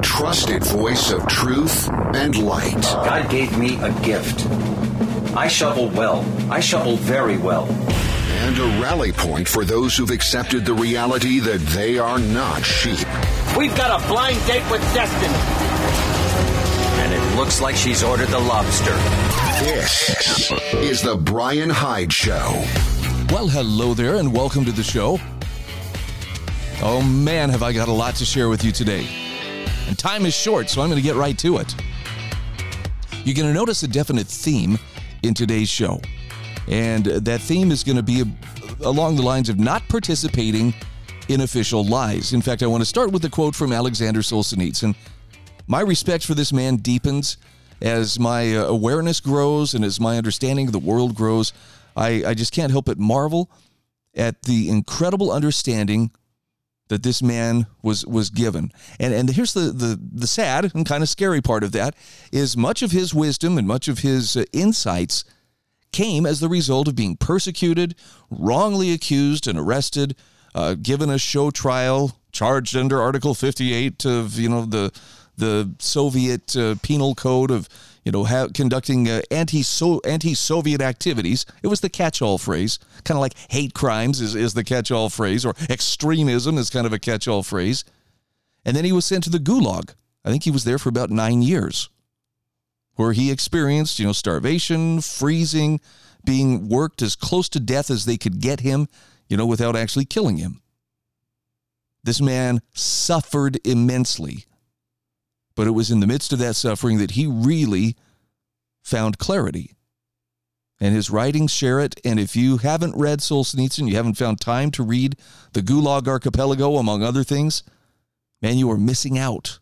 your trusted voice of truth and light. God gave me a gift. I shovel well. I shovel very well. And a rally point for those who've accepted the reality that they are not sheep. We've got a blind date with destiny. And it looks like she's ordered the lobster. This is the Bryan Hyde Show. Well, hello there, and welcome to the show. Oh man, have I got a lot to share with you today. And time is short, so I'm going to get right to it. You're going to notice a definite theme in today's show. And that theme is going to be along the lines of not participating in official lies. In fact, I want to start with a quote from Alexander Solzhenitsyn. My respect for this man deepens as my uh, awareness grows and as my understanding of the world grows. I, I just can't help but marvel at the incredible understanding that this man was was given. And and here's the the the sad and kind of scary part of that is much of his wisdom and much of his uh, insights came as the result of being persecuted, wrongly accused and arrested, uh, given a show trial, charged under Article 58 of you know the the Soviet uh, penal code of you know, ha- conducting uh, anti anti Soviet activities. It was the catch all phrase, kind of like hate crimes is, is the catch all phrase, or extremism is kind of a catch all phrase. And then he was sent to the Gulag. I think he was there for about nine years, where he experienced, you know, starvation, freezing, being worked as close to death as they could get him, you know, without actually killing him. This man suffered immensely but it was in the midst of that suffering that he really found clarity. And his writings share it. And if you haven't read Solzhenitsyn, you haven't found time to read the Gulag Archipelago, among other things, man, you are missing out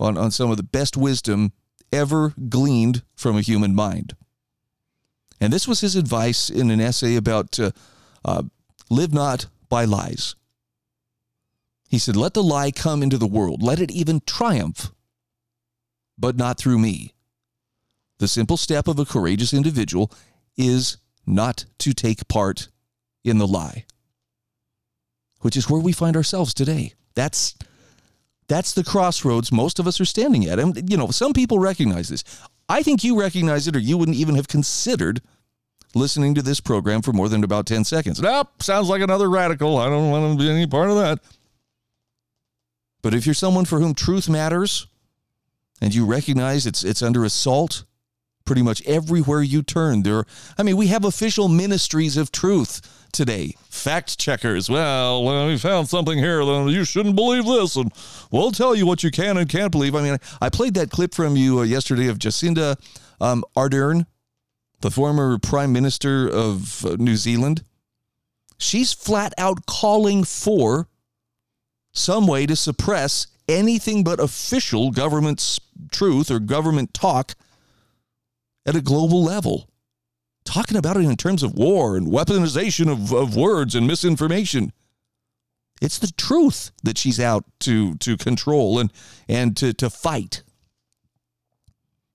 on, on some of the best wisdom ever gleaned from a human mind. And this was his advice in an essay about uh, uh, live not by lies. He said, Let the lie come into the world, let it even triumph but not through me. The simple step of a courageous individual is not to take part in the lie, which is where we find ourselves today. That's that's the crossroads most of us are standing at. And you know, some people recognize this. I think you recognize it or you wouldn't even have considered listening to this program for more than about 10 seconds. Nope, sounds like another radical. I don't want to be any part of that. But if you're someone for whom truth matters, and you recognize it's it's under assault pretty much everywhere you turn. There i mean we have official ministries of truth today. Fact checkers. Well we found something here you shouldn't believe this. And we'll tell you what you can and can't believe. I mean i played that clip from you uh, yesterday of jacinda um, ardern the former prime minister of uh, new zealand. She's flat out calling for some way to suppress anything but official government truth or government talk at a global level. Talking about it in terms of war and weaponization of, of words and misinformation. It's the truth that she's out to, to control and, and to, to fight.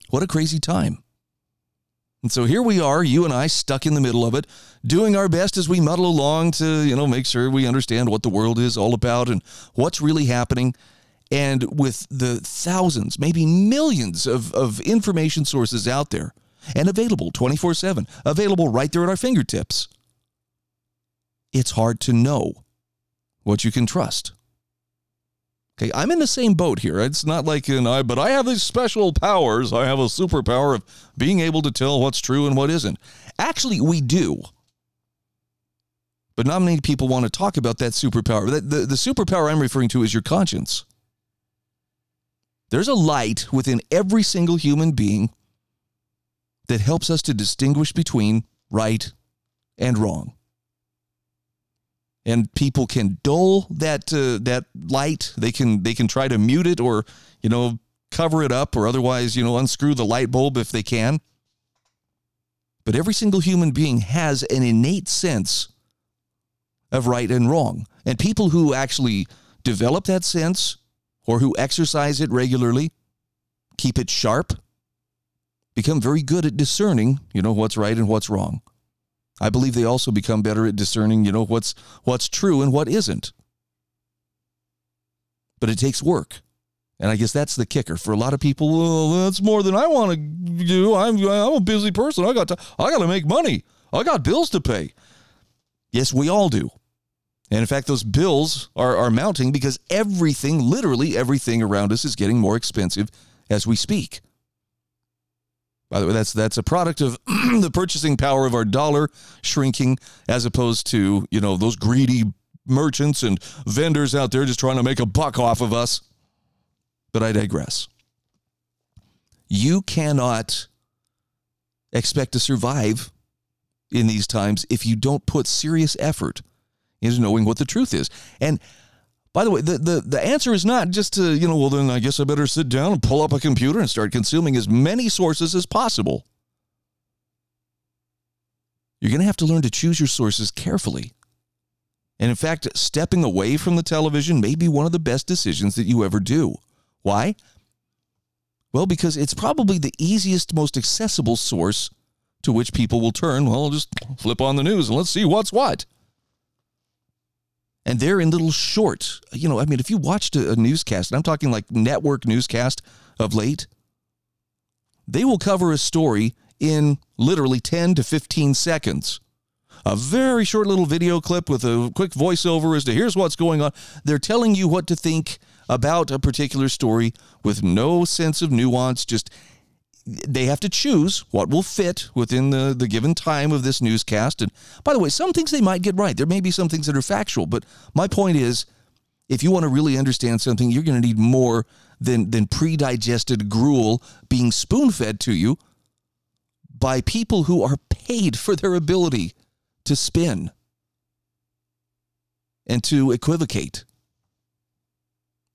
What a crazy time. And so here we are, you and I stuck in the middle of it, doing our best as we muddle along to, you know, make sure we understand what the world is all about and what's really happening. And with the thousands, maybe millions of, of information sources out there and available 24 7, available right there at our fingertips, it's hard to know what you can trust. Okay, I'm in the same boat here. It's not like an I, but I have these special powers. I have a superpower of being able to tell what's true and what isn't. Actually, we do. But not many people want to talk about that superpower. The, the, the superpower I'm referring to is your conscience. There's a light within every single human being that helps us to distinguish between right and wrong. And people can dull that uh, that light. They can they can try to mute it or you know cover it up or otherwise you know unscrew the light bulb if they can. But every single human being has an innate sense of right and wrong. And people who actually develop that sense or who exercise it regularly, keep it sharp, become very good at discerning, you know, what's right and what's wrong. I believe they also become better at discerning, you know, what's what's true and what isn't. But it takes work. And I guess that's the kicker for a lot of people. Well, that's more than I want to do. I'm I'm a busy person. I got to I got to make money. I got bills to pay. Yes, we all do. And in fact, those bills are, are mounting because everything, literally everything around us is getting more expensive as we speak. By the way, that's that's a product of the purchasing power of our dollar shrinking as opposed to, you know, those greedy merchants and vendors out there just trying to make a buck off of us. But I digress. You cannot expect to survive in these times if you don't put serious effort into knowing what the truth is. And by the way, the, the, the answer is not just to, you know, well, then I guess I better sit down and pull up a computer and start consuming as many sources as possible. You're going to have to learn to choose your sources carefully. And in fact, stepping away from the television may be one of the best decisions that you ever do. Why? Well, because it's probably the easiest, most accessible source to which people will turn. Well, just flip on the news and let's see what's what. And they're in little shorts. you know, I mean, if you watched a, newscast, and I'm talking like network newscast of late, they will cover a story in literally 10 to 15 seconds. A very short little video clip with a quick voiceover as to here's what's going on. They're telling you what to think about a particular story with no sense of nuance, just they have to choose what will fit within the, the given time of this newscast. And by the way, some things they might get right. There may be some things that are factual, but my point is if you want to really understand something, you're going to need more than, than pre digested gruel being spoon fed to you by people who are paid for their ability to spin and to equivocate.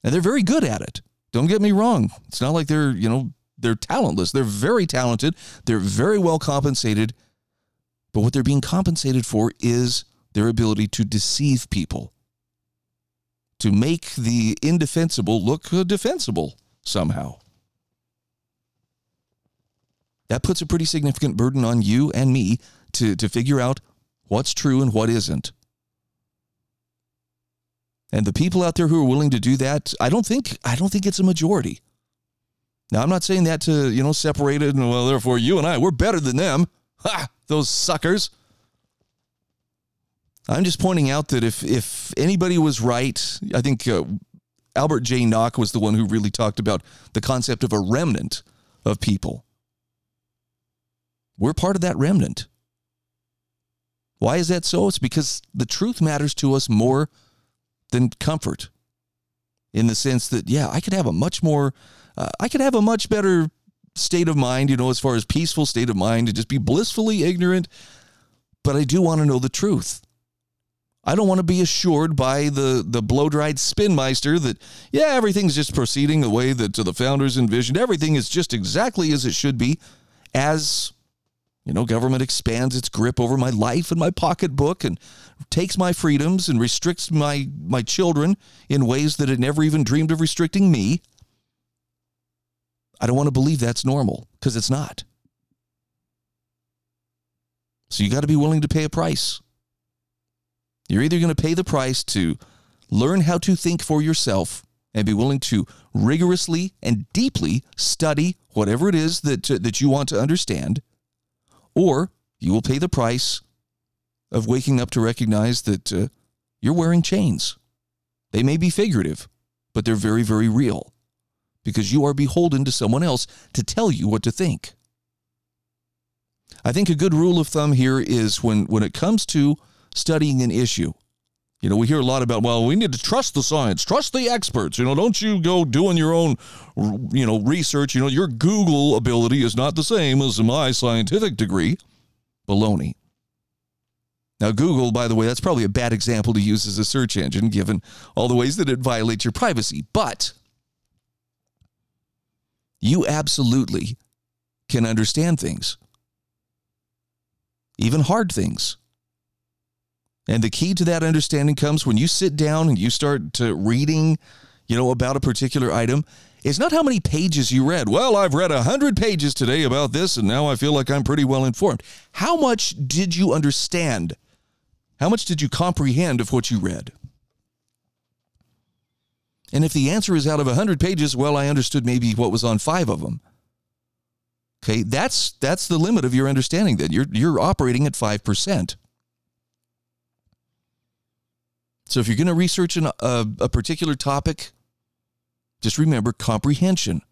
And they're very good at it. Don't get me wrong. It's not like they're, you know, they're talentless. They're very talented. They're very well compensated. But what they're being compensated for is their ability to deceive people, to make the indefensible look defensible somehow. That puts a pretty significant burden on you and me to, to figure out what's true and what isn't. And the people out there who are willing to do that, I don't think I don't think it's a majority. Now, I'm not saying that to, you know, separate it and, well, therefore you and I, we're better than them. Ha! Those suckers. I'm just pointing out that if, if anybody was right, I think uh, Albert J. Nock was the one who really talked about the concept of a remnant of people. We're part of that remnant. Why is that so? It's because the truth matters to us more than comfort in the sense that, yeah, I could have a much more uh, I could have a much better state of mind, you know, as far as peaceful state of mind to just be blissfully ignorant. But I do want to know the truth. I don't want to be assured by the the blow dried spinmeister that yeah everything's just proceeding the way that the founders envisioned. Everything is just exactly as it should be, as you know, government expands its grip over my life and my pocketbook and takes my freedoms and restricts my my children in ways that it never even dreamed of restricting me. I don't want to believe that's normal because it's not. So you got to be willing to pay a price. You're either going to pay the price to learn how to think for yourself and be willing to rigorously and deeply study whatever it is that, that you want to understand, or you will pay the price of waking up to recognize that uh, you're wearing chains. They may be figurative, but they're very, very real because you are beholden to someone else to tell you what to think. I think a good rule of thumb here is when, when it comes to studying an issue, you know, we hear a lot about, well, we need to trust the science, trust the experts. You know, don't you go doing your own, you know, research. You know, your Google ability is not the same as my scientific degree. Baloney. Now, Google, by the way, that's probably a bad example to use as a search engine, given all the ways that it violates your privacy. But you absolutely can understand things, even hard things. And the key to that understanding comes when you sit down and you start to reading, you know, about a particular item. It's not how many pages you read. Well, I've read a hundred pages today about this, and now I feel like I'm pretty well informed. How much did you understand? How much did you comprehend of what you read? And if the answer is out of 100 pages, well, I understood maybe what was on 5 of them. Okay, that's that's the limit of your understanding then. You're you're operating at 5%. So if you're going to research an, a, a particular topic, just remember comprehension,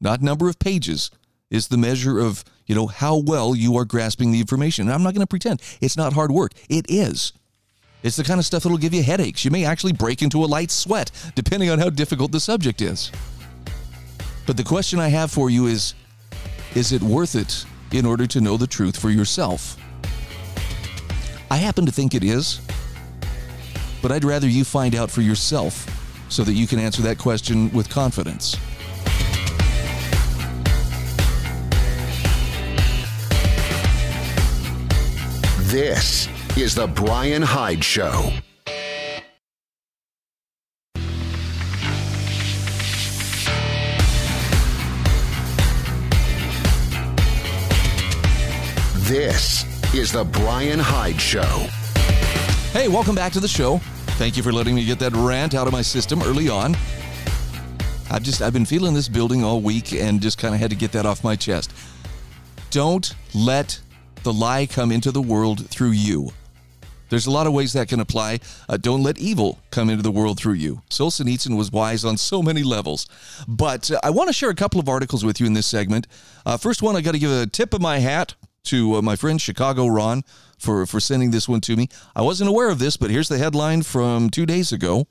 not number of pages, is the measure of you know how well you are grasping the information. And I'm not going to pretend it's not hard work. It is. It's the kind of stuff that'll give you headaches. You may actually break into a light sweat, depending on how difficult the subject is. But the question I have for you is is it worth it in order to know the truth for yourself? I happen to think it is, but I'd rather you find out for yourself so that you can answer that question with confidence. This is The Bryan Hyde Show. This is The Bryan Hyde Show. Hey, welcome back to the show. Thank you for letting me get that rant out of my system early on. I've just I've been feeling this building all week and just kind of had to get that off my chest. Don't let the lie come into the world through you. There's a lot of ways that can apply. Uh, don't let evil come into the world through you. Solzhenitsyn was wise on so many levels. But uh, I want to share a couple of articles with you in this segment. Uh, first one, I got to give a tip of my hat to uh, my friend Chicago Ron for, for sending this one to me. I wasn't aware of this, but here's the headline from two days ago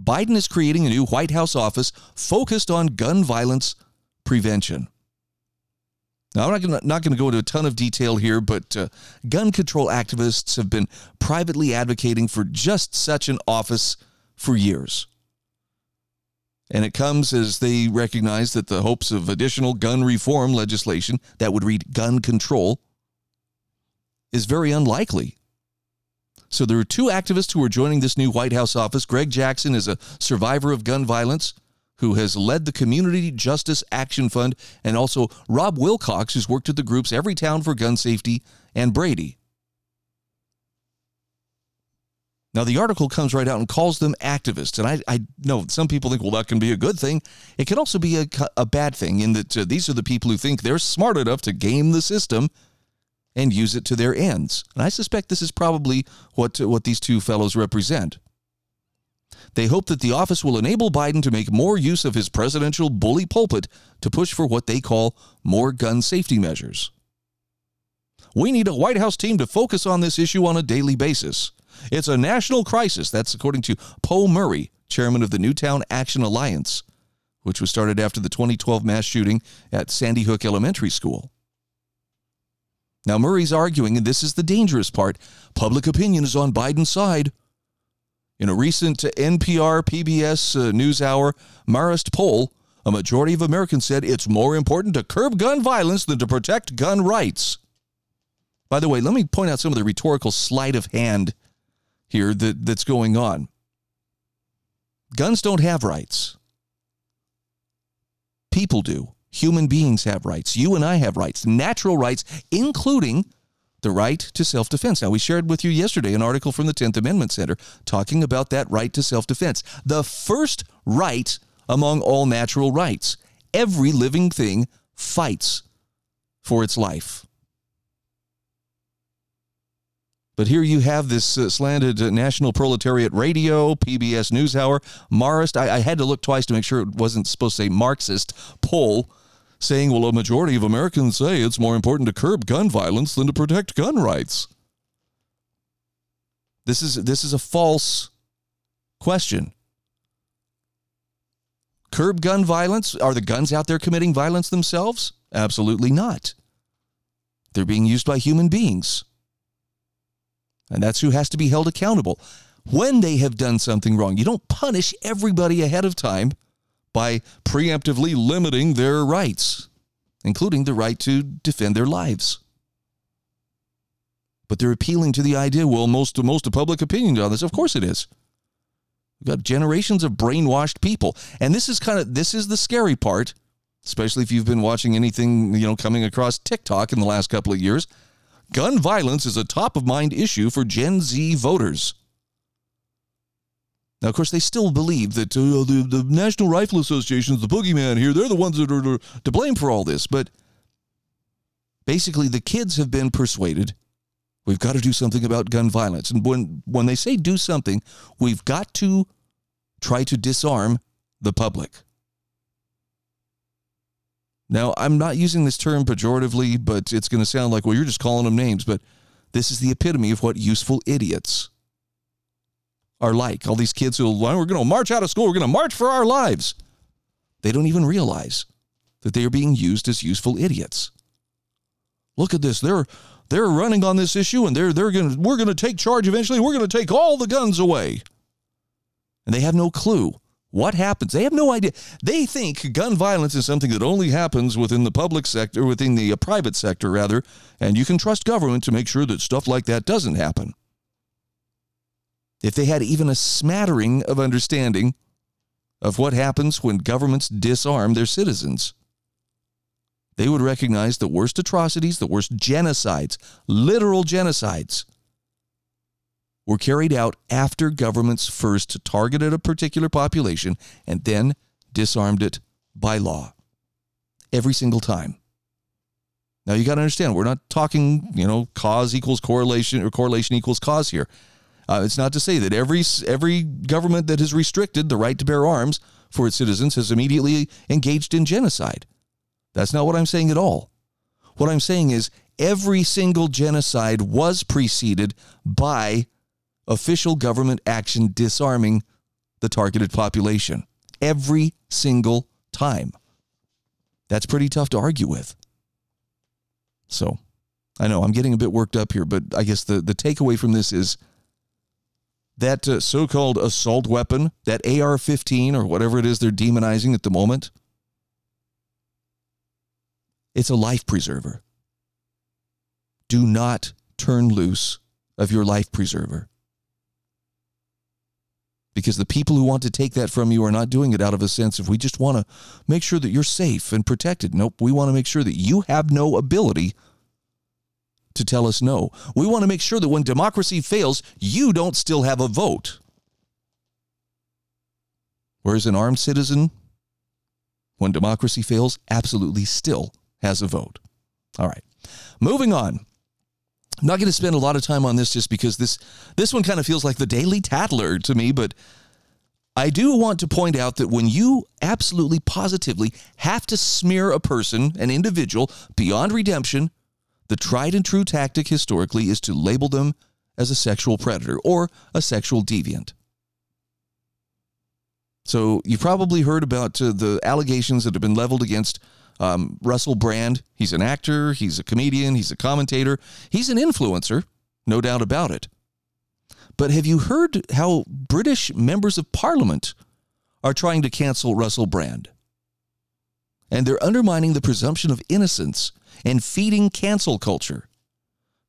Biden is creating a new White House office focused on gun violence prevention. Now, I'm not going not to go into a ton of detail here, but uh, gun control activists have been privately advocating for just such an office for years. And it comes as they recognize that the hopes of additional gun reform legislation that would read gun control is very unlikely. So there are two activists who are joining this new White House office. Greg Jackson is a survivor of gun violence who has led the Community Justice Action Fund, and also Rob Wilcox, who's worked at the groups Everytown for Gun Safety and Brady. Now, the article comes right out and calls them activists. And I, I know some people think, well, that can be a good thing. It can also be a, a bad thing in that uh, these are the people who think they're smart enough to game the system and use it to their ends. And I suspect this is probably what, what these two fellows represent. They hope that the office will enable Biden to make more use of his presidential bully pulpit to push for what they call more gun safety measures. We need a White House team to focus on this issue on a daily basis. It's a national crisis. That's according to Po Murray, chairman of the Newtown Action Alliance, which was started after the 2012 mass shooting at Sandy Hook Elementary School. Now, Murray's arguing, and this is the dangerous part public opinion is on Biden's side. In a recent NPR PBS uh, NewsHour Marist poll, a majority of Americans said it's more important to curb gun violence than to protect gun rights. By the way, let me point out some of the rhetorical sleight of hand here that, that's going on. Guns don't have rights. People do. Human beings have rights. You and I have rights, natural rights, including the right to self defense. Now, we shared with you yesterday an article from the 10th Amendment Center talking about that right to self defense. The first right among all natural rights. Every living thing fights for its life. But here you have this uh, slanted uh, National Proletariat Radio, PBS NewsHour, Marist. I, I, had to look twice to make sure it wasn't supposed to say Marxist poll saying, well, a majority of Americans say it's more important to curb gun violence than to protect gun rights. This is, this is a false question. Curb gun violence? Are the guns out there committing violence themselves? Absolutely not. They're being used by human beings. And that's who has to be held accountable when they have done something wrong. You don't punish everybody ahead of time by preemptively limiting their rights, including the right to defend their lives. But they're appealing to the idea, well, most, most of public opinion on this. Of course it is. We've got generations of brainwashed people. And this is kind of this is the scary part, especially if you've been watching anything, you know, coming across TikTok in the last couple of years. Gun violence is a top of mind issue for Gen Z voters. Now, of course, they still believe that uh, the, the National Rifle Association is the boogeyman here. They're the ones that are to blame for all this. But basically, the kids have been persuaded we've got to do something about gun violence. And when, when they say do something, we've got to try to disarm the public. Now, I'm not using this term pejoratively, but it's going to sound like, well, you're just calling them names. But this is the epitome of what useful idiots are like. All these kids who we're going to march out of school, we're going to march for our lives. They don't even realize that they are being used as useful idiots. Look at this. They're they're running on this issue and they're they're going to we're going to take charge eventually. We're going to take all the guns away. And they have no clue what happens. They have no idea. They think gun violence is something that only happens within the public sector, within the uh, private sector rather, and you can trust government to make sure that stuff like that doesn't happen if they had even a smattering of understanding of what happens when governments disarm their citizens. They would recognize the worst atrocities, the worst genocides, literal genocides, were carried out after governments first targeted a particular population and then disarmed it by law. Every single time. Now you got to understand, we're not talking, you know, cause equals correlation or correlation equals cause here. Uh, it's not to say that every every government that has restricted the right to bear arms for its citizens has immediately engaged in genocide. That's not what I'm saying at all. What I'm saying is every single genocide was preceded by official government action disarming the targeted population. Every single time. That's pretty tough to argue with. So, I know I'm getting a bit worked up here, but I guess the, the takeaway from this is that uh, so called assault weapon, that AR 15 or whatever it is they're demonizing at the moment, it's a life preserver. Do not turn loose of your life preserver. Because the people who want to take that from you are not doing it out of a sense of we just want to make sure that you're safe and protected. Nope, we want to make sure that you have no ability to tell us no. We want to make sure that when democracy fails, you don't still have a vote. Whereas an armed citizen, when democracy fails, absolutely still has a vote. All right. Moving on. I'm not going to spend a lot of time on this just because this this one kind of feels like the daily tattler to me, but I do want to point out that when you absolutely positively have to smear a person, an individual, beyond redemption, the tried and true tactic historically is to label them as a sexual predator or a sexual deviant. So you've probably heard about uh, the allegations that have been leveled against um, Russell Brand. He's an actor, he's a comedian, he's a commentator, he's an influencer, no doubt about it. But have you heard how British members of parliament are trying to cancel Russell Brand? And they're undermining the presumption of innocence and feeding cancel culture.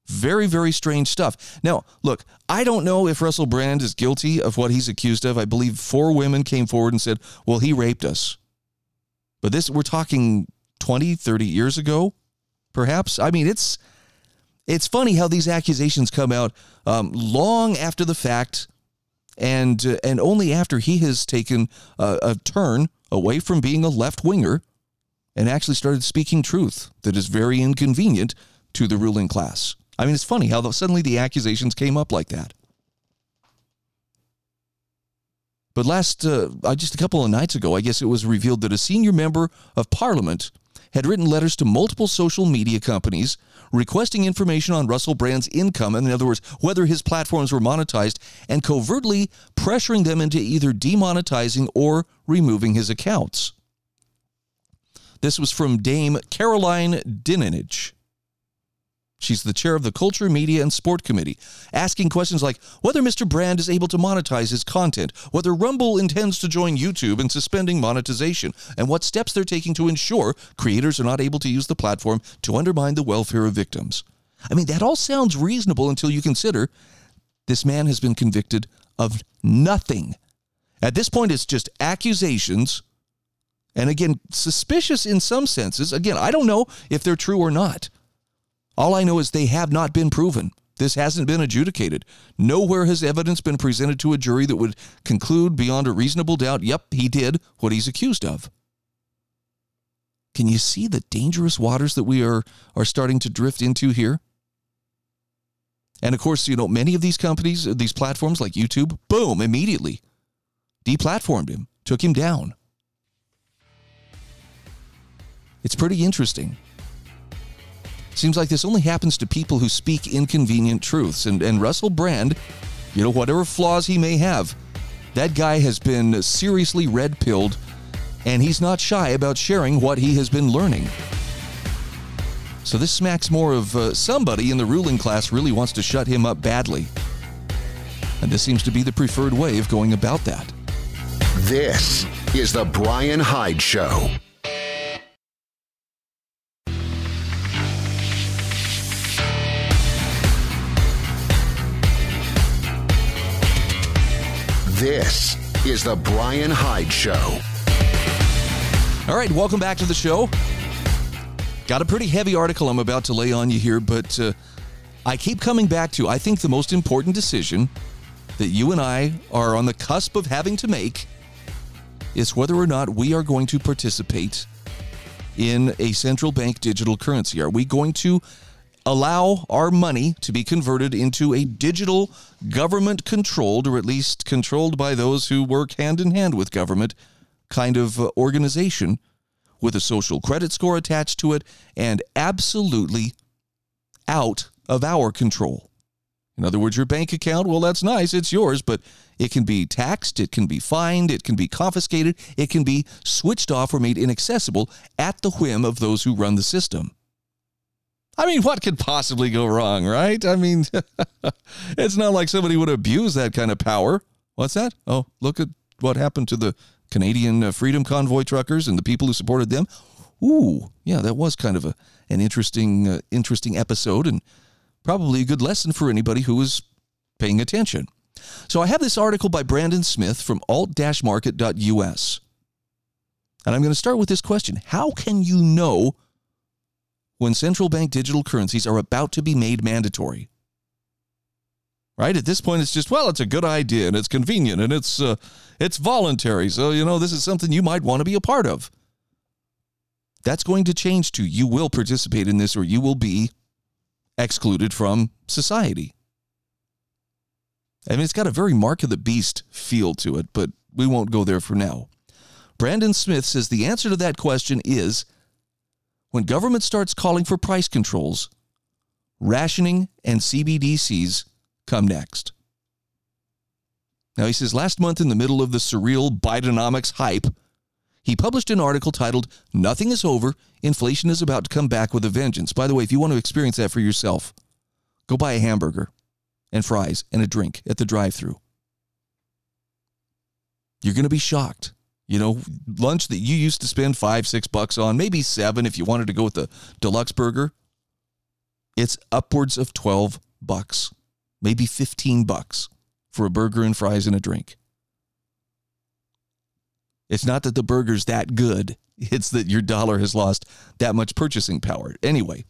Very, very strange stuff. Now, look, I don't know if Russell Brand is guilty of what he's accused of. I believe four women came forward and said, well, he raped us. But this, we're talking 20, 30 years ago, perhaps. I mean, it's. It's funny how these accusations come out um, long after the fact, and uh, and only after he has taken a, a turn away from being a left winger and actually started speaking truth that is very inconvenient to the ruling class. I mean, it's funny how suddenly the accusations came up like that. But last, uh, just a couple of nights ago, I guess it was revealed that a senior member of parliament had written letters to multiple social media companies requesting information on Russell Brand's income, in other words, whether his platforms were monetized, and covertly pressuring them into either demonetizing or removing his accounts. This was from Dame Caroline Dinenage. She's the chair of the Culture, Media, and Sport Committee, asking questions like whether Mr. Brand is able to monetize his content, whether Rumble intends to join YouTube in suspending monetization, and what steps they're taking to ensure creators are not able to use the platform to undermine the welfare of victims. I mean, that all sounds reasonable until you consider this man has been convicted of nothing. At this point, it's just accusations and again, suspicious in some senses. Again, I don't know if they're true or not. All I know is they have not been proven. This hasn't been adjudicated. Nowhere has evidence been presented to a jury that would conclude beyond a reasonable doubt, yep, he did what he's accused of. Can you see the dangerous waters that we are, are starting to drift into here? And of course, you know, many of these companies, these platforms like YouTube, boom, immediately deplatformed him, took him down. It's pretty interesting. Seems like this only happens to people who speak inconvenient truths. And, and Russell Brand, you know, whatever flaws he may have, that guy has been seriously red pilled, and he's not shy about sharing what he has been learning. So this smacks more of uh, somebody in the ruling class really wants to shut him up badly. And this seems to be the preferred way of going about that. This is the Bryan Hyde Show. This is the Bryan Hyde Show. All right, welcome back to the show. Got a pretty heavy article I'm about to lay on you here, but uh, I keep coming back to I think the most important decision that you and I are on the cusp of having to make is whether or not we are going to participate in a central bank digital currency. Are we going to allow our money to be converted into a digital government controlled, or at least controlled by those who work hand in hand with government, kind of uh, organization with a social credit score attached to it and absolutely out of our control? In other words, your bank account, well, that's nice, it's yours, but it can be taxed, it can be fined, it can be confiscated, it can be switched off or made inaccessible at the whim of those who run the system. I mean, what could possibly go wrong, right? I mean, it's not like somebody would abuse that kind of power. What's that? Oh, look at what happened to the Canadian uh, Freedom Convoy truckers and the people who supported them. Ooh, yeah, that was kind of a an interesting uh, interesting episode and probably a good lesson for anybody who is paying attention. So I have this article by Brandon Smith from alt-market.us. And I'm going to start with this question. How can you know when central bank digital currencies are about to be made mandatory? Right? At this point it's just, well, it's a good idea and it's convenient and it's uh, it's voluntary. So, you know, this is something you might want to be a part of. That's going to change to you will participate in this or you will be excluded from society. I mean, it's got a very mark of the beast feel to it, but we won't go there for now. Brandon Smith says the answer to that question is when government starts calling for price controls, rationing and CBDCs come next. Now, he says last month, in the middle of the surreal Bidenomics hype, he published an article titled Nothing is Over, Inflation is About to Come Back with a Vengeance. By the way, if you want to experience that for yourself, go buy a hamburger and fries and a drink at the drive through. You're going to be shocked. You know, lunch that you used to spend five, six bucks on, maybe seven if you wanted to go with the deluxe burger, it's upwards of 12 bucks, maybe 15 bucks for a burger and fries and a drink. It's not that the burger's that good, it's that your dollar has lost that much purchasing power. Anyway,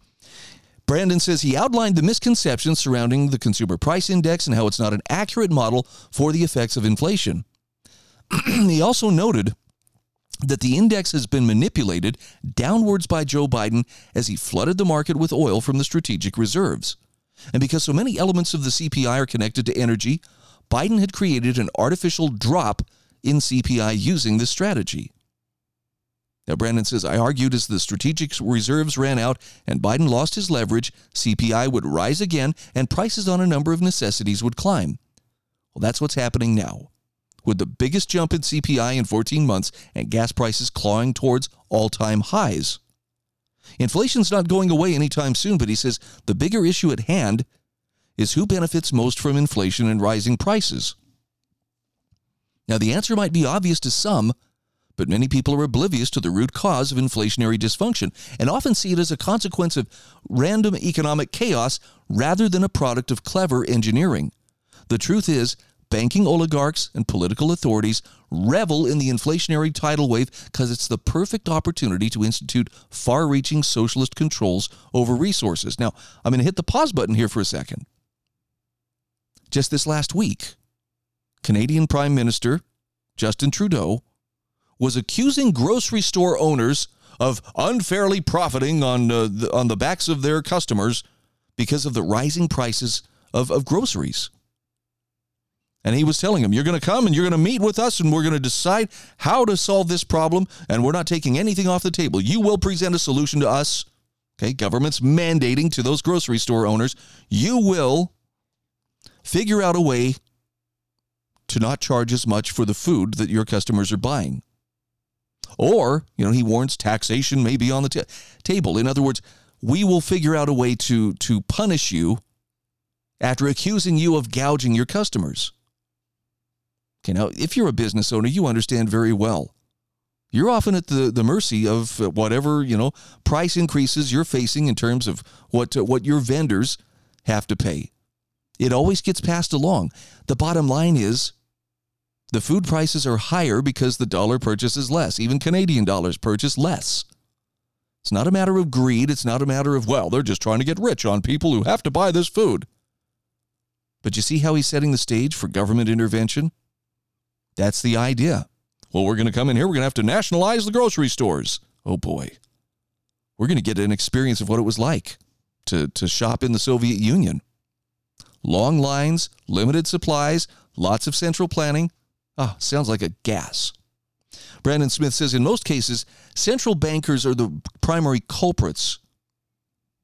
Brandon says he outlined the misconceptions surrounding the consumer price index and how it's not an accurate model for the effects of inflation. he also noted that the index has been manipulated downwards by Joe Biden as he flooded the market with oil from the strategic reserves. And because so many elements of the CPI are connected to energy, Biden had created an artificial drop in CPI using this strategy. Now, Brandon says, I argued as the strategic reserves ran out and Biden lost his leverage, CPI would rise again and prices on a number of necessities would climb. Well, that's what's happening now. With the biggest jump in CPI in 14 months and gas prices clawing towards all time highs. Inflation's not going away anytime soon, but he says the bigger issue at hand is who benefits most from inflation and rising prices. Now, the answer might be obvious to some, but many people are oblivious to the root cause of inflationary dysfunction and often see it as a consequence of random economic chaos rather than a product of clever engineering. The truth is, banking oligarchs and political authorities revel in the inflationary tidal wave because it's the perfect opportunity to institute far reaching socialist controls over resources. Now, I'm going to hit the pause button here for a second. Just this last week, Canadian Prime Minister Justin Trudeau was accusing grocery store owners of unfairly profiting on uh, the, on the backs of their customers because of the rising prices of, of groceries. And he was telling them, You're going to come and you're going to meet with us and we're going to decide how to solve this problem. And we're not taking anything off the table. You will present a solution to us. Okay, government's mandating to those grocery store owners, you will figure out a way to not charge as much for the food that your customers are buying. Or, you know, he warns taxation may be on the table. In other words, we will figure out a way to, to punish you after accusing you of gouging your customers. Okay, now, if you're a business owner, you understand very well. You're often at the, the mercy of whatever, you know, price increases you're facing in terms of what, uh, what your vendors have to pay. It always gets passed along. The bottom line is the food prices are higher because the dollar purchases less. Even Canadian dollars purchase less. It's not a matter of greed. It's not a matter of, well, they're just trying to get rich on people who have to buy this food. But you see how he's setting the stage for government intervention? That's the idea. Well, we're going to come in here, we're going to have to nationalize the grocery stores. Oh boy. We're going to get an experience of what it was like to, to shop in the Soviet Union. Long lines, limited supplies, lots of central planning, Ah, sounds like a gas. Brandon Smith says in most cases, central bankers are the primary culprits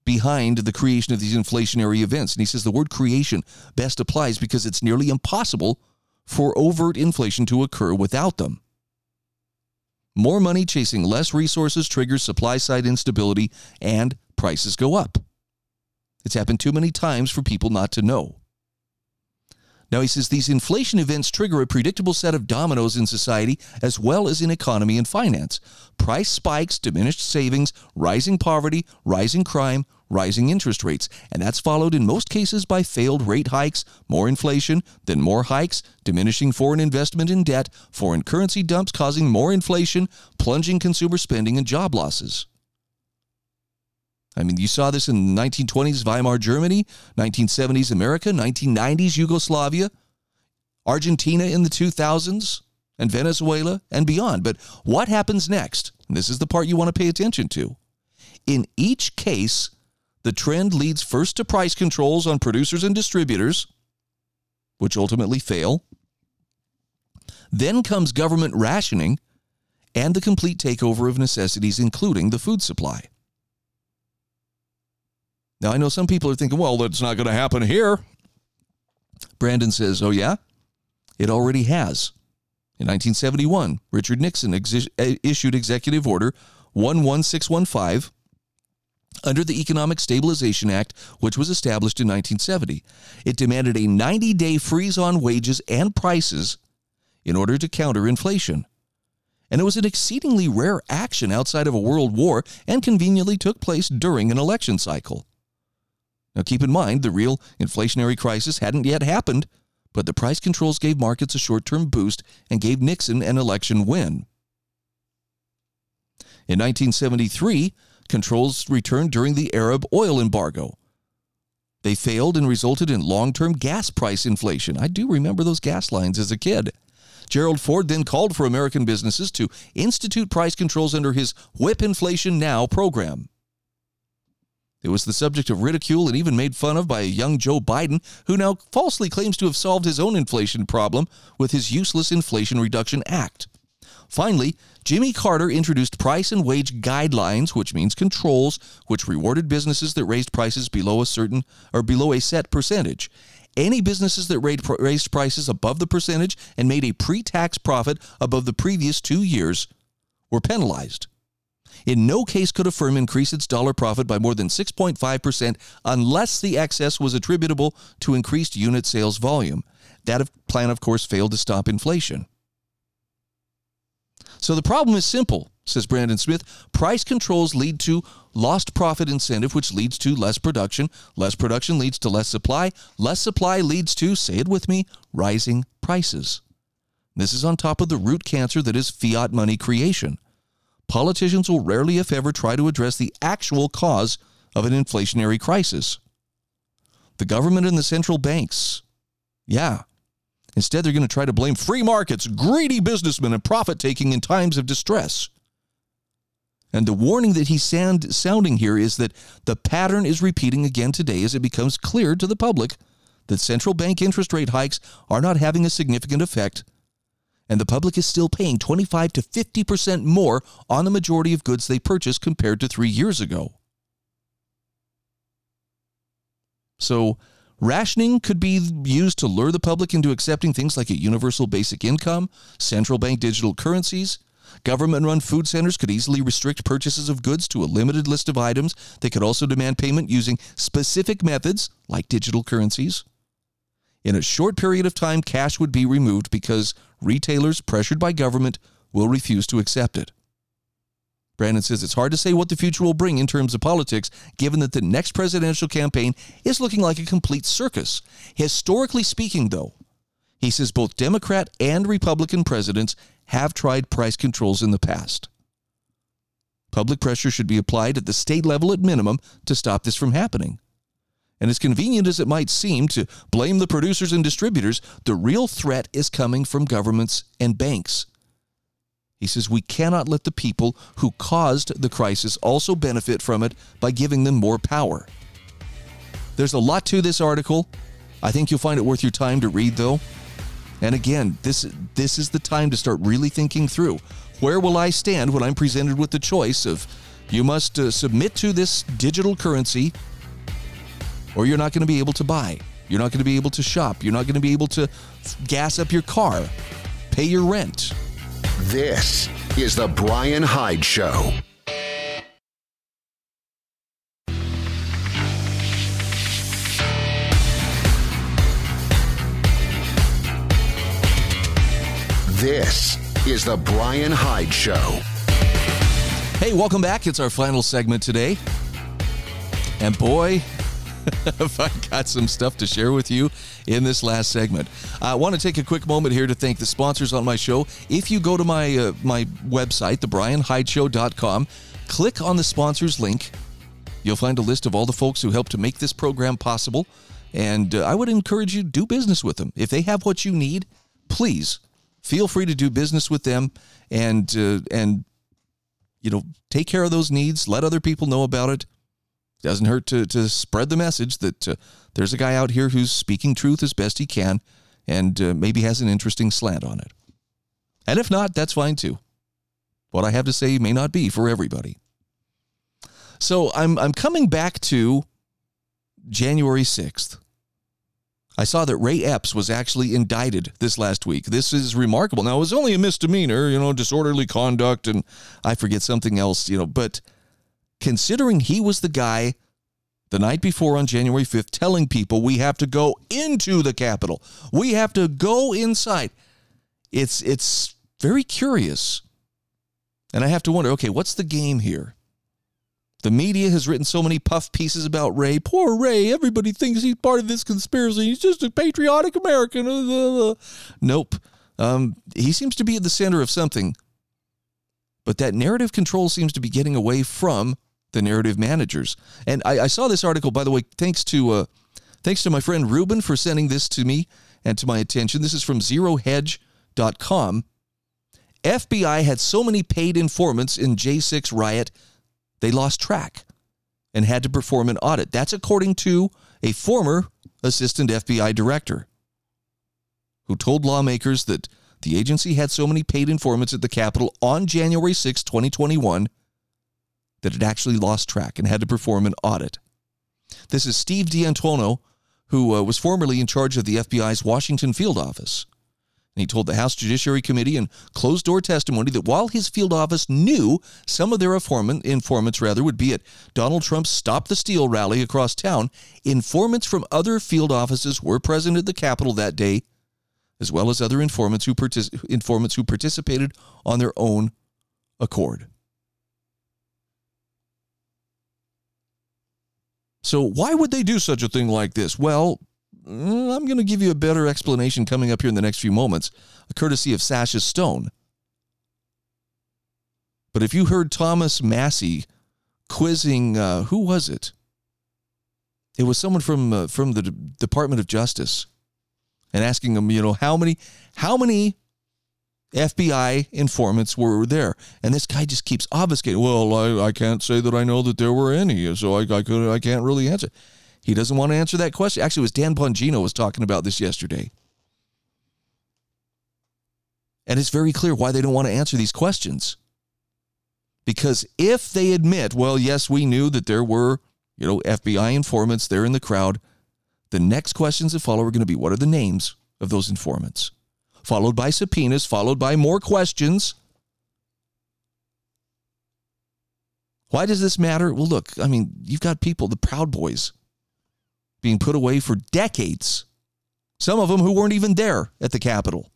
behind the creation of these inflationary events. And he says the word creation best applies because it's nearly impossible for overt inflation to occur without them. More money chasing less resources triggers supply side instability and prices go up. It's happened too many times for people not to know. Now, he says these inflation events trigger a predictable set of dominoes in society as well as in economy and finance. Price spikes, diminished savings, rising poverty, rising crime, rising interest rates. And that's followed in most cases by failed rate hikes, more inflation, then more hikes, diminishing foreign investment in debt, foreign currency dumps causing more inflation, plunging consumer spending, and job losses. I mean, you saw this in the 1920s Weimar Germany, 1970s America, 1990s Yugoslavia, Argentina in the 2000s, and Venezuela and beyond. But what happens next? And this is the part you want to pay attention to. In each case, the trend leads first to price controls on producers and distributors, which ultimately fail. Then comes government rationing and the complete takeover of necessities, including the food supply. Now, I know some people are thinking, well, that's not going to happen here. Brandon says, oh, yeah? It already has. In 1971, Richard Nixon ex- issued Executive Order 11615 under the Economic Stabilization Act, which was established in 1970. It demanded a 90 day freeze on wages and prices in order to counter inflation. And it was an exceedingly rare action outside of a world war and conveniently took place during an election cycle. Now, keep in mind, the real inflationary crisis hadn't yet happened, but the price controls gave markets a short term boost and gave Nixon an election win. In 1973, controls returned during the Arab oil embargo. They failed and resulted in long term gas price inflation. I do remember those gas lines as a kid. Gerald Ford then called for American businesses to institute price controls under his Whip Inflation Now program. It was the subject of ridicule and even made fun of by a young Joe Biden, who now falsely claims to have solved his own inflation problem with his useless Inflation Reduction Act. Finally, Jimmy Carter introduced price and wage guidelines, which means controls, which rewarded businesses that raised prices below a certain or below a set percentage. Any businesses that raised prices above the percentage and made a pre tax profit above the previous two years were penalized. In no case could a firm increase its dollar profit by more than 6.5% unless the excess was attributable to increased unit sales volume. That plan, of course, failed to stop inflation. So the problem is simple, says Brandon Smith. Price controls lead to lost profit incentive, which leads to less production. Less production leads to less supply. Less supply leads to, say it with me, rising prices. This is on top of the root cancer that is fiat money creation politicians will rarely, if ever, try to address the actual cause of an inflationary crisis. The government and the central banks Yeah. Instead, they're going to try to blame free markets, greedy businessmen, and profit taking in times of distress. And the warning that he's sound, sounding here is that the pattern is repeating again today as it becomes clear to the public that central bank interest rate hikes are not having a significant effect, and the public is still paying 25 to 50% more on the majority of goods they purchase compared to three years ago. So, rationing could be used to lure the public into accepting things like a universal basic income, central bank digital currencies, Government run food centers could easily restrict purchases of goods to a limited list of items. They could also demand payment using specific methods like digital currencies. In a short period of time, cash would be removed because retailers, pressured by government, will refuse to accept it. Brandon says it's hard to say what the future will bring in terms of politics, given that the next presidential campaign is looking like a complete circus. Historically speaking, though, he says both Democrat and Republican presidents have tried price controls in the past. Public pressure should be applied at the state level at minimum to stop this from happening. And as convenient as it might seem to blame the producers and distributors, the real threat is coming from governments and banks. He says we cannot let the people who caused the crisis also benefit from it by giving them more power. There's a lot to this article. I think you'll find it worth your time to read, though. And again, this this is the time to start really thinking through where will I stand when I'm presented with the choice of you must uh, submit to this digital currency or you're not going to be able to buy. You're not going to be able to shop. You're not going to be able to gas up your car, pay your rent. This is the Bryan Hyde Show. This is the Bryan Hyde Show. Hey, welcome back. It's our final segment today. And boy, have I got some stuff to share with you in this last segment. I want to take a quick moment here to thank the sponsors on my show. If you go to my uh, my website, thebrianhydeshow.com, click on the sponsors link. You'll find a list of all the folks who helped to make this program possible. And uh, I would encourage you to do business with them. If they have what you need, please feel free to do business with them and uh, and you know take care of those needs let other people know about it doesn't hurt to, to spread the message that uh, there's a guy out here who's speaking truth as best he can and uh, maybe has an interesting slant on it and if not that's fine too what i have to say may not be for everybody so i'm i'm coming back to january 6th I saw that Ray Epps was actually indicted this last week. This is remarkable. Now, it was only a misdemeanor, you know, disorderly conduct, and I forget something else, you know, but considering he was the guy the night before on January 5th telling people we have to go into the Capitol, we have to go inside, it's, it's very curious. And I have to wonder okay, what's the game here? The media has written so many puff pieces about Ray. Poor Ray. Everybody thinks he's part of this conspiracy. He's just a patriotic American. Nope. Um, he seems to be at the center of something. But that narrative control seems to be getting away from the narrative managers. And I, I saw this article, by the way, thanks to uh, thanks to my friend Ruben for sending this to me and to my attention. This is from zerohedge.com. FBI had so many paid informants in J6 riot they lost track and had to perform an audit. That's according to a former assistant FBI director who told lawmakers that the agency had so many paid informants at the Capitol on January 6, 2021, that it actually lost track and had to perform an audit. This is Steve D'Antuono, who uh, was formerly in charge of the FBI's Washington field office. And he told the House Judiciary Committee in closed door testimony that while his field office knew some of their informant, informants rather would be at Donald Trump's Stop the Steal rally across town, informants from other field offices were present at the Capitol that day, as well as other informants who, partic- informants who participated on their own accord. So, why would they do such a thing like this? Well, Mm, I'm going to give you a better explanation coming up here in the next few moments, courtesy of Sasha Stone. But if you heard Thomas Massie quizzing, uh, who was it? It was someone from uh, from the D- Department of Justice and asking them, you know, how many how many FBI informants were there. And this guy just keeps obfuscating. Well, I, I can't say that I know that there were any, so I, I could I can't really answer. He doesn't want to answer that question. Actually, it was Dan Bongino was talking about this yesterday. And it's very clear why they don't want to answer these questions. Because if they admit, well, yes, we knew that there were, you know, FBI informants there in the crowd, the next questions that follow are going to be what are the names of those informants? Followed by subpoenas, followed by more questions. Why does this matter? Well, look, I mean, you've got people, the Proud Boys, being put away for decades. Some of them who weren't even there at the Capitol.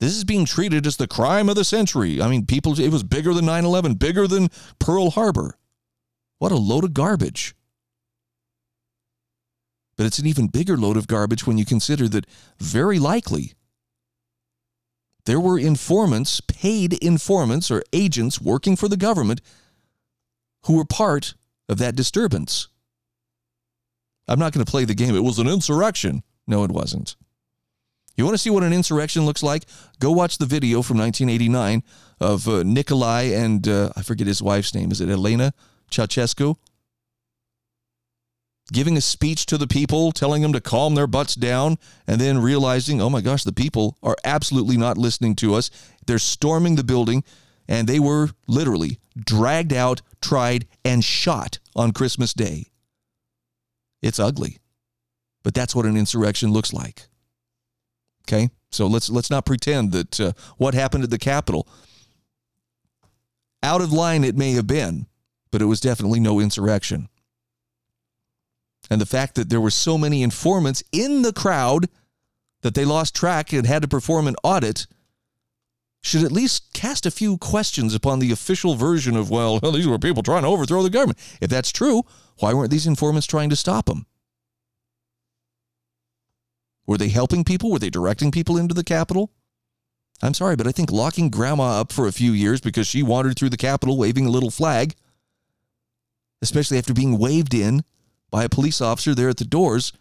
This is being treated as the crime of the century. I mean, people, it was bigger than 9 11, bigger than Pearl Harbor. What a load of garbage. But it's an even bigger load of garbage when you consider that very likely there were informants, paid informants or agents working for the government who were part of that disturbance. I'm not going to play the game. It was an insurrection. No, it wasn't. You want to see what an insurrection looks like? Go watch the video from 1989 of uh, Nikolai and uh, I forget his wife's name. Is it Elena Ceausescu? Giving a speech to the people, telling them to calm their butts down, and then realizing, oh my gosh, the people are absolutely not listening to us. They're storming the building, and they were literally dragged out, tried, and shot on Christmas Day. It's ugly, but that's what an insurrection looks like. Okay, so let's let's not pretend that uh, what happened at the Capitol out of line it may have been, but it was definitely no insurrection. And the fact that there were so many informants in the crowd that they lost track and had to perform an audit should at least cast a few questions upon the official version of, well, these were people trying to overthrow the government. If that's true, why weren't these informants trying to stop them? Were they helping people? Were they directing people into the Capitol? I'm sorry, but I think locking grandma up for a few years because she wandered through the Capitol waving a little flag, especially after being waved in by a police officer there at the doors,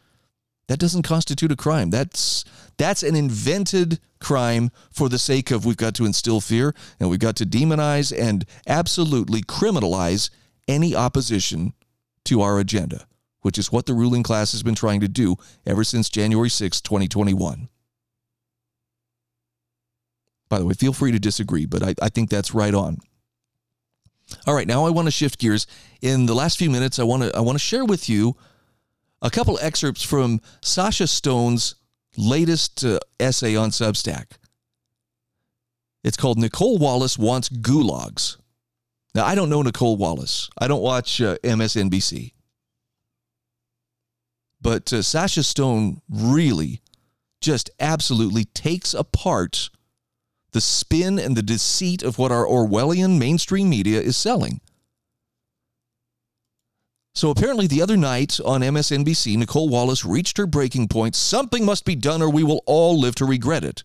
that doesn't constitute a crime. That's that's an invented crime for the sake of we've got to instill fear and we've got to demonize and absolutely criminalize any opposition to our agenda which is what the ruling class has been trying to do ever since January 6, 2021. By the way, feel free to disagree, but I, I think that's right on. All right, now I want to shift gears. In the last few minutes, I want to I want to share with you a couple excerpts from Sasha Stone's latest uh, essay on Substack. It's called Nicolle Wallace Wants Gulags. Now, I don't know Nicolle Wallace. I don't watch uh, MSNBC. But uh, Sasha Stone really just absolutely takes apart the spin and the deceit of what our Orwellian mainstream media is selling. So apparently, the other night on MSNBC, Nicolle Wallace reached her breaking point. Something must be done, or we will all live to regret it.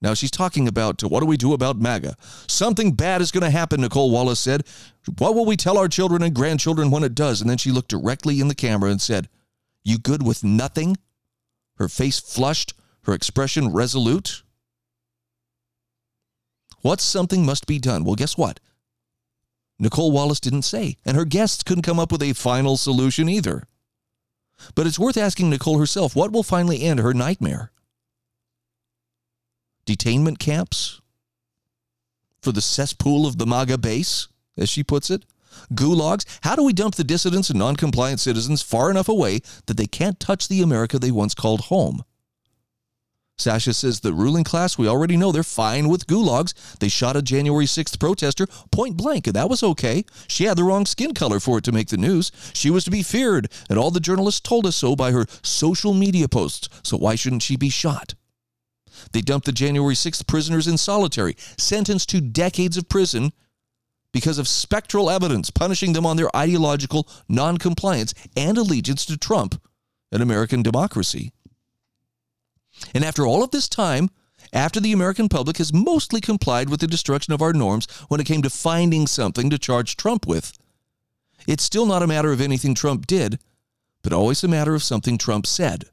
Now she's talking about what do we do about MAGA? Something bad is going to happen, Nicolle Wallace said. What will we tell our children and grandchildren when it does? And then she looked directly in the camera and said, You good with nothing? Her face flushed, her expression resolute. What something must be done? Well, guess what? Nicolle Wallace didn't say, and her guests couldn't come up with a final solution either. But it's worth asking Nicolle herself what will finally end her nightmare? detainment camps for the cesspool of the MAGA base, as she puts it? Gulags? How do we dump the dissidents and non-compliant citizens far enough away that they can't touch the America they once called home? Sasha says the ruling class, we already know they're fine with gulags. They shot a January 6th protester point blank, and that was okay. She had the wrong skin color for it to make the news. She was to be feared, and all the journalists told us so by her social media posts. So why shouldn't she be shot? They dumped the January 6th prisoners in solitary, sentenced to decades of prison because of spectral evidence punishing them on their ideological noncompliance and allegiance to Trump and American democracy. And after all of this time, after the American public has mostly complied with the destruction of our norms when it came to finding something to charge Trump with, it's still not a matter of anything Trump did, but always a matter of something Trump said.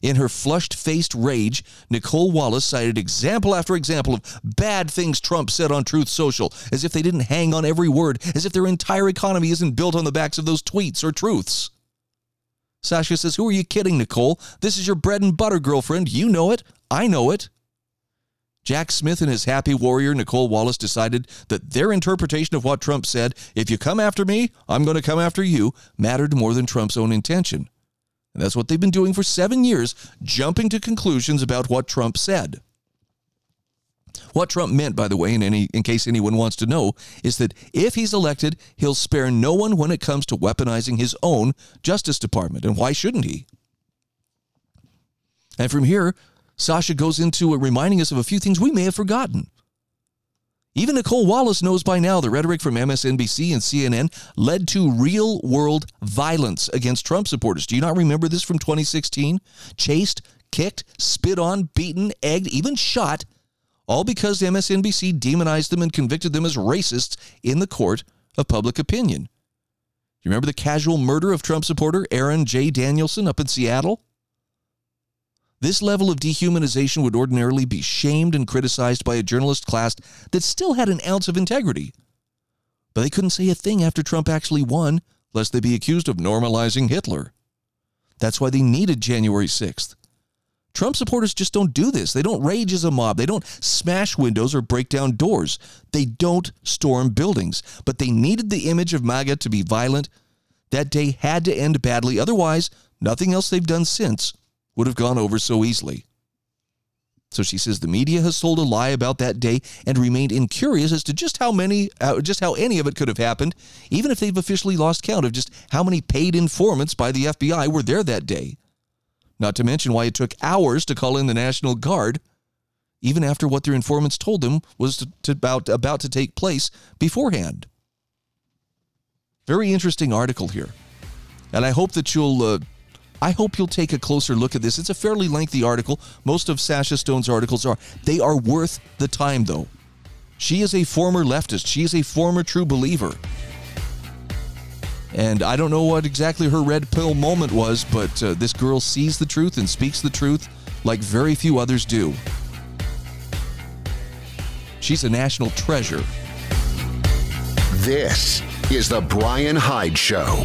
In her flushed faced rage, Nicolle Wallace cited example after example of bad things Trump said on Truth Social, as if they didn't hang on every word, as if their entire economy isn't built on the backs of those tweets or truths. Sasha says, Who are you kidding, Nicolle? This is your bread and butter girlfriend. You know it. I know it. Jack Smith and his happy warrior, Nicolle Wallace, decided that their interpretation of what Trump said, if you come after me, I'm going to come after you, mattered more than Trump's own intention. And that's what they've been doing for seven years, jumping to conclusions about what Trump said. What Trump meant, by the way, in, any, in case anyone wants to know, is that if he's elected, he'll spare no one when it comes to weaponizing his own Justice Department. And why shouldn't he? And from here, Sasha goes into reminding us of a few things we may have forgotten. Even Nicolle Wallace knows by now the rhetoric from MSNBC and CNN led to real world violence against Trump supporters. Do you not remember this from 2016? Chased, kicked, spit on, beaten, egged, even shot, all because MSNBC demonized them and convicted them as racists in the court of public opinion. You remember the casual murder of Trump supporter Aaron J. Danielson up in Seattle? This level of dehumanization would ordinarily be shamed and criticized by a journalist class that still had an ounce of integrity. But they couldn't say a thing after Trump actually won, lest they be accused of normalizing Hitler. That's why they needed January 6th. Trump supporters just don't do this. They don't rage as a mob. They don't smash windows or break down doors. They don't storm buildings. But they needed the image of MAGA to be violent. That day had to end badly. Otherwise, nothing else they've done since would have gone over so easily. So she says the media has told a lie about that day and remained incurious as to just how many, uh, just how any of it could have happened, even if they've officially lost count of just how many paid informants by the FBI were there that day. Not to mention why it took hours to call in the National Guard, even after what their informants told them was to, to about, about to take place beforehand. Very interesting article here. And I hope that you'll uh, I hope you'll take a closer look at this. It's a fairly lengthy article. Most of Sasha Stone's articles are. They are worth the time, though. She is a former leftist, she is a former true believer. And I don't know what exactly her red pill moment was, but uh, this girl sees the truth and speaks the truth like very few others do. She's a national treasure. This is The Bryan Hyde Show.